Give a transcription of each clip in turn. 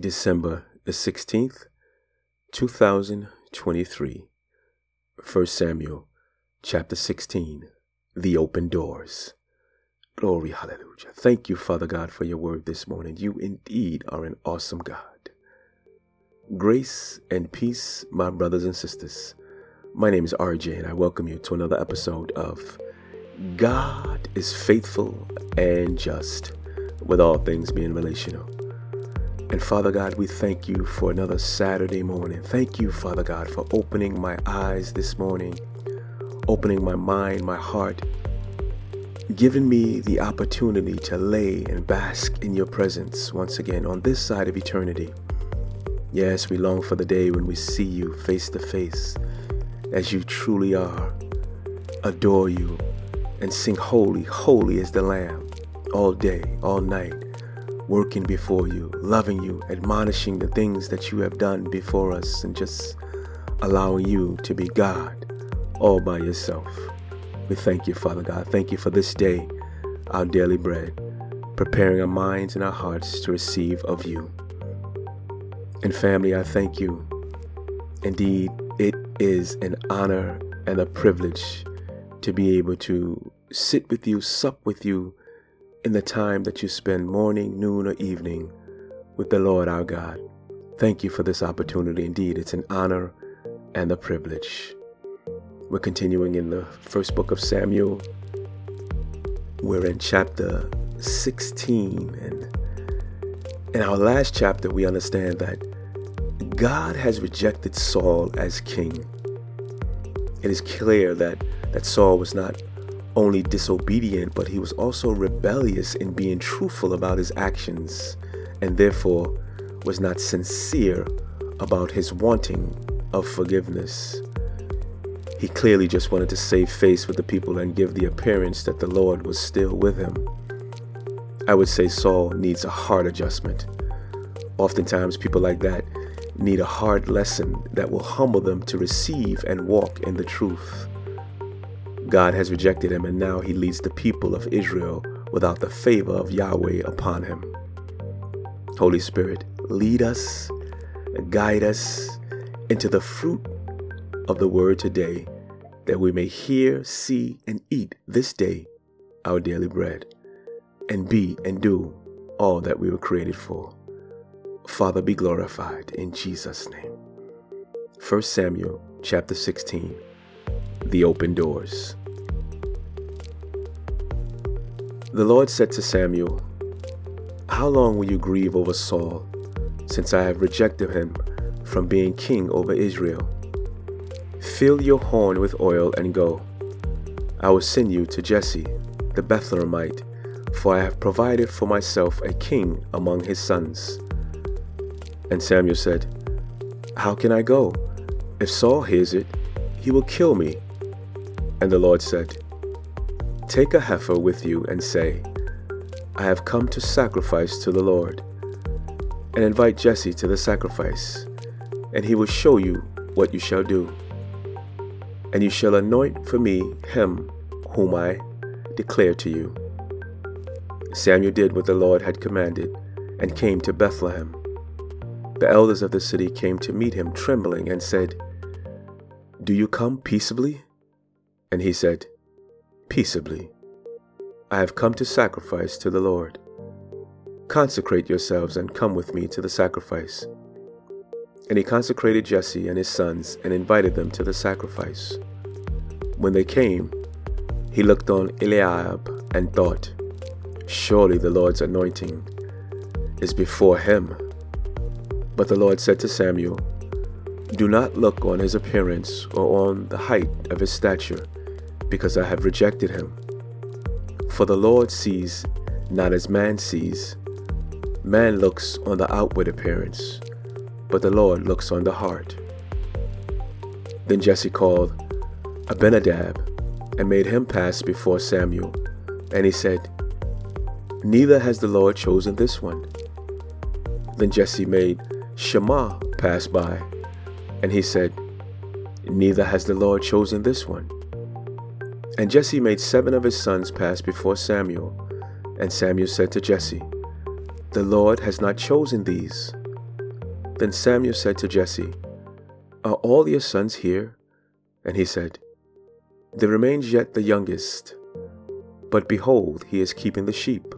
December the 16th, 2023. 1 Samuel chapter 16. The open doors. Glory, hallelujah. Thank you, Father God, for your word this morning. You indeed are an awesome God. Grace and peace, my brothers and sisters. My name is RJ, and I welcome you to another episode of God is faithful and just, with all things being relational. And Father God, we thank you for another Saturday morning. Thank you, Father God, for opening my eyes this morning, opening my mind, my heart, giving me the opportunity to lay and bask in your presence once again on this side of eternity. Yes, we long for the day when we see you face to face as you truly are, adore you, and sing holy, holy is the Lamb all day, all night working before you, loving you, admonishing the things that you have done before us, and just allowing you to be God all by yourself. We thank you, Father God. Thank you for this day, our daily bread, preparing our minds and our hearts to receive of you. And family, I thank you. Indeed, it is an honor and a privilege to be able to sit with you, sup with you, in the time that you spend morning, noon, or evening with the Lord our God. Thank you for this opportunity. Indeed, it's an honor and a privilege. We're continuing in the first book of Samuel. We're in chapter 16. And in our last chapter, we understand that God has rejected Saul as king. It is clear that, that Saul was not only disobedient, but he was also rebellious in being truthful about his actions and therefore was not sincere about his wanting of forgiveness. He clearly just wanted to save face with the people and give the appearance that the Lord was still with him. I would say Saul needs a hard adjustment. Oftentimes, people like that need a hard lesson that will humble them to receive and walk in the truth. God has rejected him, and now he leads the people of Israel without the favor of Yahweh upon him. Holy Spirit, lead us, guide us into the fruit of the word today, that we may hear, see, and eat this day our daily bread, and be and do all that we were created for. Father, be glorified in Jesus' name. 1 Samuel chapter 16 The Open Doors. The Lord said to Samuel, How long will you grieve over Saul, since I have rejected him from being king over Israel? Fill your horn with oil and go. I will send you to Jesse, the Bethlehemite, for I have provided for myself a king among his sons. And Samuel said, How can I go? If Saul hears it, he will kill me. And the Lord said, Take a heifer with you and say, I have come to sacrifice to the Lord. And invite Jesse to the sacrifice, and he will show you what you shall do. And you shall anoint for me him whom I declare to you. Samuel did what the Lord had commanded, and came to Bethlehem. The elders of the city came to meet him trembling and said, Do you come peaceably? And he said, peaceably. I have come to sacrifice to the Lord. Consecrate yourselves and come with me to the sacrifice. And he consecrated Jesse and his sons and invited them to the sacrifice. When they came, he looked on Eliab and thought, Surely the Lord's anointing is before him. But the Lord said to Samuel, Do not look on his appearance or on the height of his stature because I have rejected him. For the Lord sees not as man sees. Man looks on the outward appearance, but the Lord looks on the heart. Then Jesse called Abinadab and made him pass before Samuel. And he said, Neither has the Lord chosen this one. Then Jesse made Shammah pass by, and he said, Neither has the Lord chosen this one. And Jesse made seven of his sons pass before Samuel. And Samuel said to Jesse, The Lord has not chosen these. Then Samuel said to Jesse, Are all your sons here? And he said, There remains yet the youngest, but behold, he is keeping the sheep.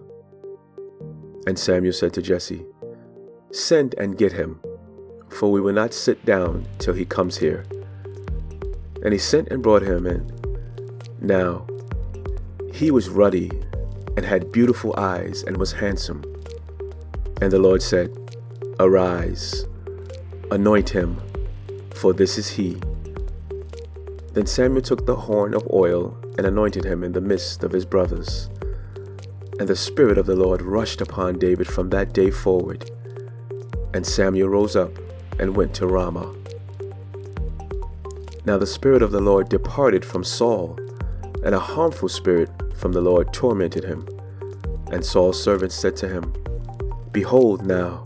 And Samuel said to Jesse, Send and get him, for we will not sit down till he comes here. And he sent and brought him in. Now, he was ruddy and had beautiful eyes and was handsome. And the Lord said, Arise, anoint him, for this is he. Then Samuel took the horn of oil and anointed him in the midst of his brothers. And the Spirit of the Lord rushed upon David from that day forward. And Samuel rose up and went to Ramah. Now the Spirit of the Lord departed from Saul, and a harmful spirit from the Lord tormented him. And Saul's servants said to him, Behold, now,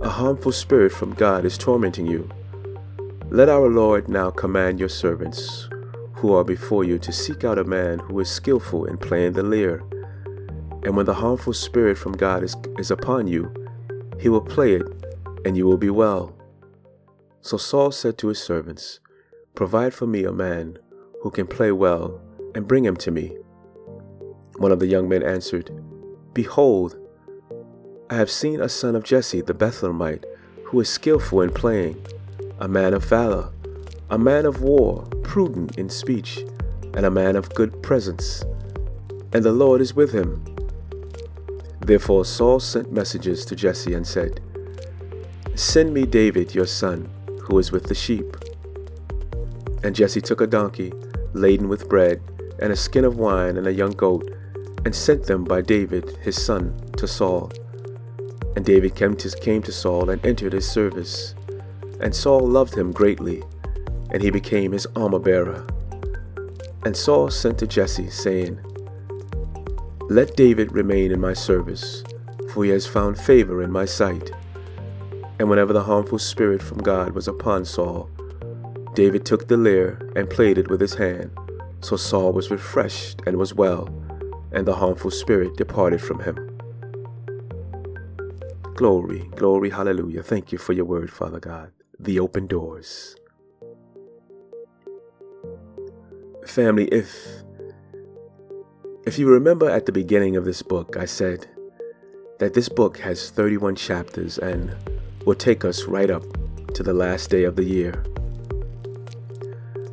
a harmful spirit from God is tormenting you. Let our Lord now command your servants, who are before you, to seek out a man who is skillful in playing the lyre. And when the harmful spirit from God is, is upon you, he will play it, and you will be well. So Saul said to his servants, Provide for me a man who can play well, and bring him to me. One of the young men answered, Behold, I have seen a son of Jesse the Bethlehemite, who is skillful in playing, a man of valor, a man of war, prudent in speech, and a man of good presence. And the Lord is with him. Therefore Saul sent messengers to Jesse and said, Send me David your son, who is with the sheep. And Jesse took a donkey laden with bread, and a skin of wine, and a young goat, and sent them by David his son to Saul. And David came to, Saul and entered his service. And Saul loved him greatly, and he became his armor bearer. And Saul sent to Jesse, saying, Let David remain in my service, for he has found favor in my sight. And whenever the harmful spirit from God was upon Saul, David took the lyre and played it with his hand. So Saul was refreshed and was well, and the harmful spirit departed from him. Glory, glory, hallelujah. Thank you for your word, Father God. The open doors. Family, if if you remember at the beginning of this book, I said that this book has 31 chapters and will take us right up to the last day of the year.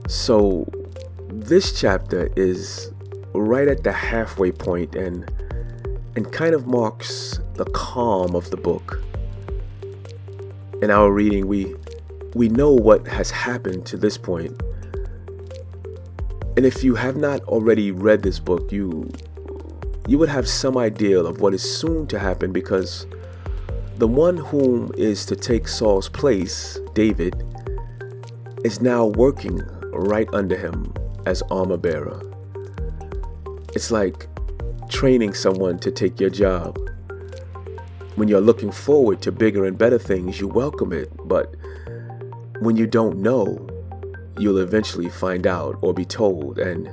So, this chapter is right at the halfway point and and kind of marks the calm of the book. In our reading, we we know what has happened to this point. And if you have not already read this book, you you would have some idea of what is soon to happen because the one whom is to take Saul's place, David, is now working right under him as armor bearer. It's like training someone to take your job. When you're looking forward to bigger and better things, you welcome it, but when you don't know, you'll eventually find out or be told, and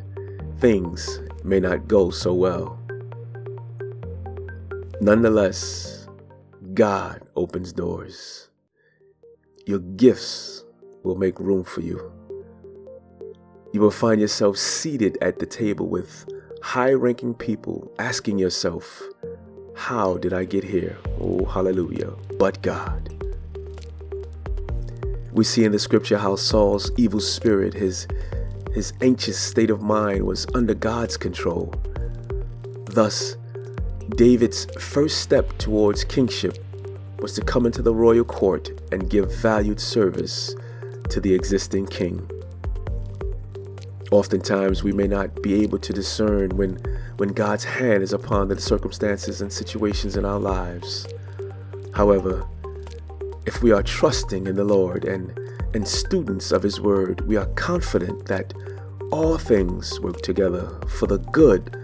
things may not go so well. Nonetheless, God opens doors. Your gifts will make room for you you will find yourself seated at the table with high ranking people asking yourself, How did I get here? Oh, hallelujah. But God. We see in the scripture how Saul's evil spirit, his, his anxious state of mind, was under God's control. Thus, David's first step towards kingship was to come into the royal court and give valued service to the existing king. Oftentimes, we may not be able to discern when, when God's hand is upon the circumstances and situations in our lives. However, if we are trusting in the Lord and, and students of His Word, we are confident that all things work together for the good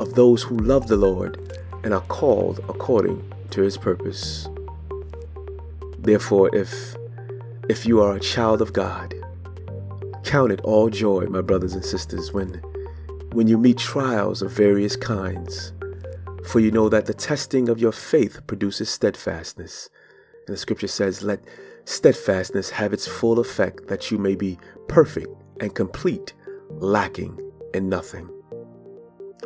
of those who love the Lord and are called according to His purpose. Therefore, if if you are a child of God, Count it all joy, my brothers and sisters, when, when you meet trials of various kinds, for you know that the testing of your faith produces steadfastness, And the scripture says, Let steadfastness have its full effect, that you may be perfect and complete, lacking in nothing.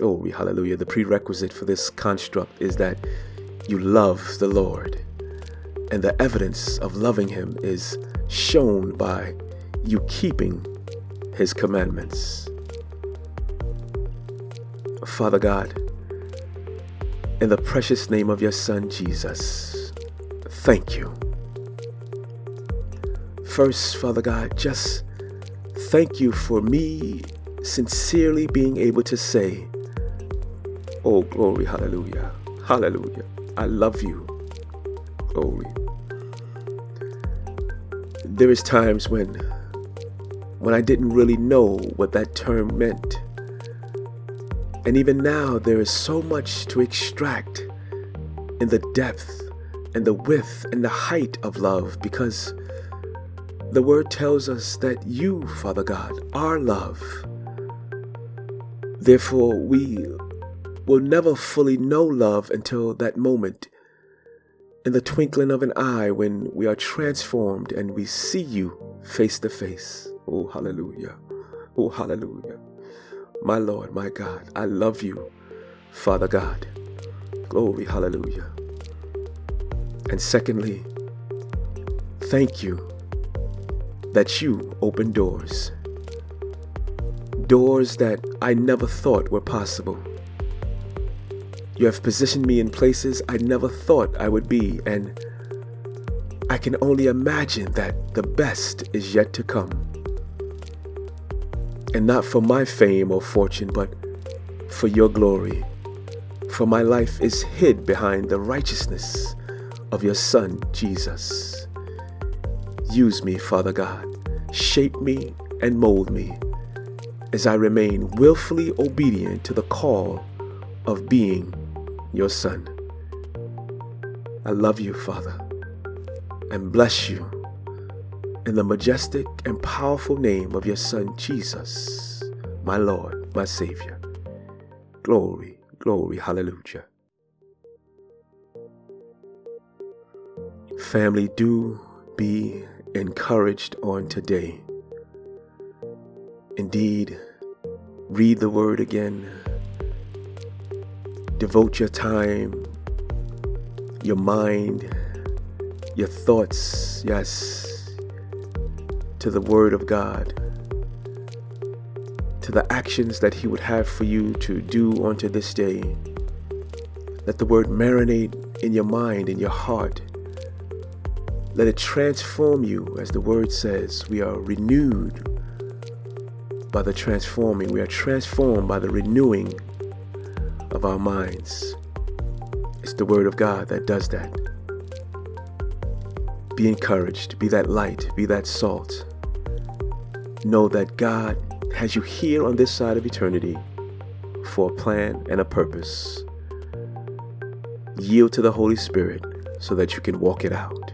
Oh, hallelujah. The prerequisite for this construct is that you love the Lord. And the evidence of loving Him is shown by you keeping His commandments. Father God, in the precious name of your Son Jesus, thank you. First, Father God, just thank you for me sincerely being able to say, Oh, glory, hallelujah, hallelujah. I love you. Glory. There is times when when I didn't really know what that term meant. And even now there is so much to extract in the depth and the width and the height of love because the word tells us that you, Father God, are love. Therefore, we will never fully know love until that moment in the twinkling of an eye when we are transformed and we see you face to face. Oh, hallelujah. Oh, hallelujah. My Lord, my God, I love you, Father God. Glory, hallelujah. And secondly, thank you that you open doors. Doors that I never thought were possible. You have positioned me in places I never thought I would be, and I can only imagine that the best is yet to come. And not for my fame or fortune, but for your glory. For my life is hid behind the righteousness of your Son, Jesus. Use me, Father God. Shape me and mold me as I remain willfully obedient to the call of being your Son. I love you, Father, and bless you in the majestic and powerful name of your Son, Jesus, my Lord, my Savior. Glory, glory, hallelujah. Family, do be encouraged on today. Indeed, read the word again Devote your time, your mind, your thoughts, yes, to the Word of God, to the actions that He would have for you to do unto this day. Let the Word marinate in your mind, in your heart. Let it transform you, as the Word says. We are renewed by the transforming, we are transformed by the renewing of our minds. It's the Word of God that does that. Be encouraged, be that light, be that salt. Know that God has you here on this side of eternity for a plan and a purpose. Yield to the Holy Spirit so that you can walk it out.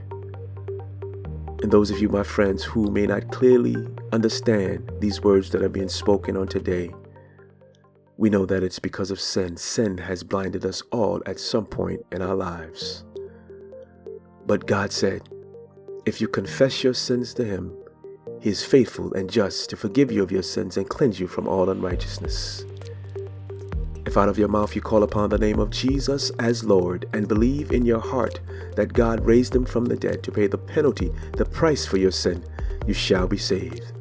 And those of you, my friends, who may not clearly understand these words that are being spoken on today, we know that it's because of sin. Sin has blinded us all at some point in our lives. But God said, if you confess your sins to Him, He is faithful and just to forgive you of your sins and cleanse you from all unrighteousness. If out of your mouth you call upon the name of Jesus as Lord and believe in your heart that God raised Him from the dead to pay the penalty, the price for your sin, you shall be saved.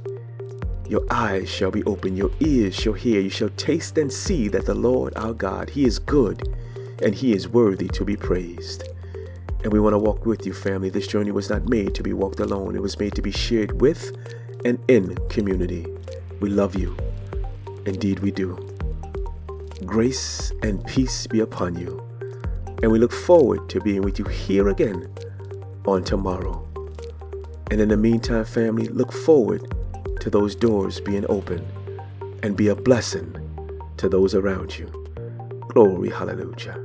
Your eyes shall be open, your ears shall hear, you shall taste and see that the Lord our God, He is good and He is worthy to be praised. And we want to walk with you, family. This journey was not made to be walked alone, it was made to be shared with and in community. We love you. Indeed, we do. Grace and peace be upon you. And we look forward to being with you here again on tomorrow. And in the meantime, family, look forward to those doors being open and be a blessing to those around you. Glory, hallelujah.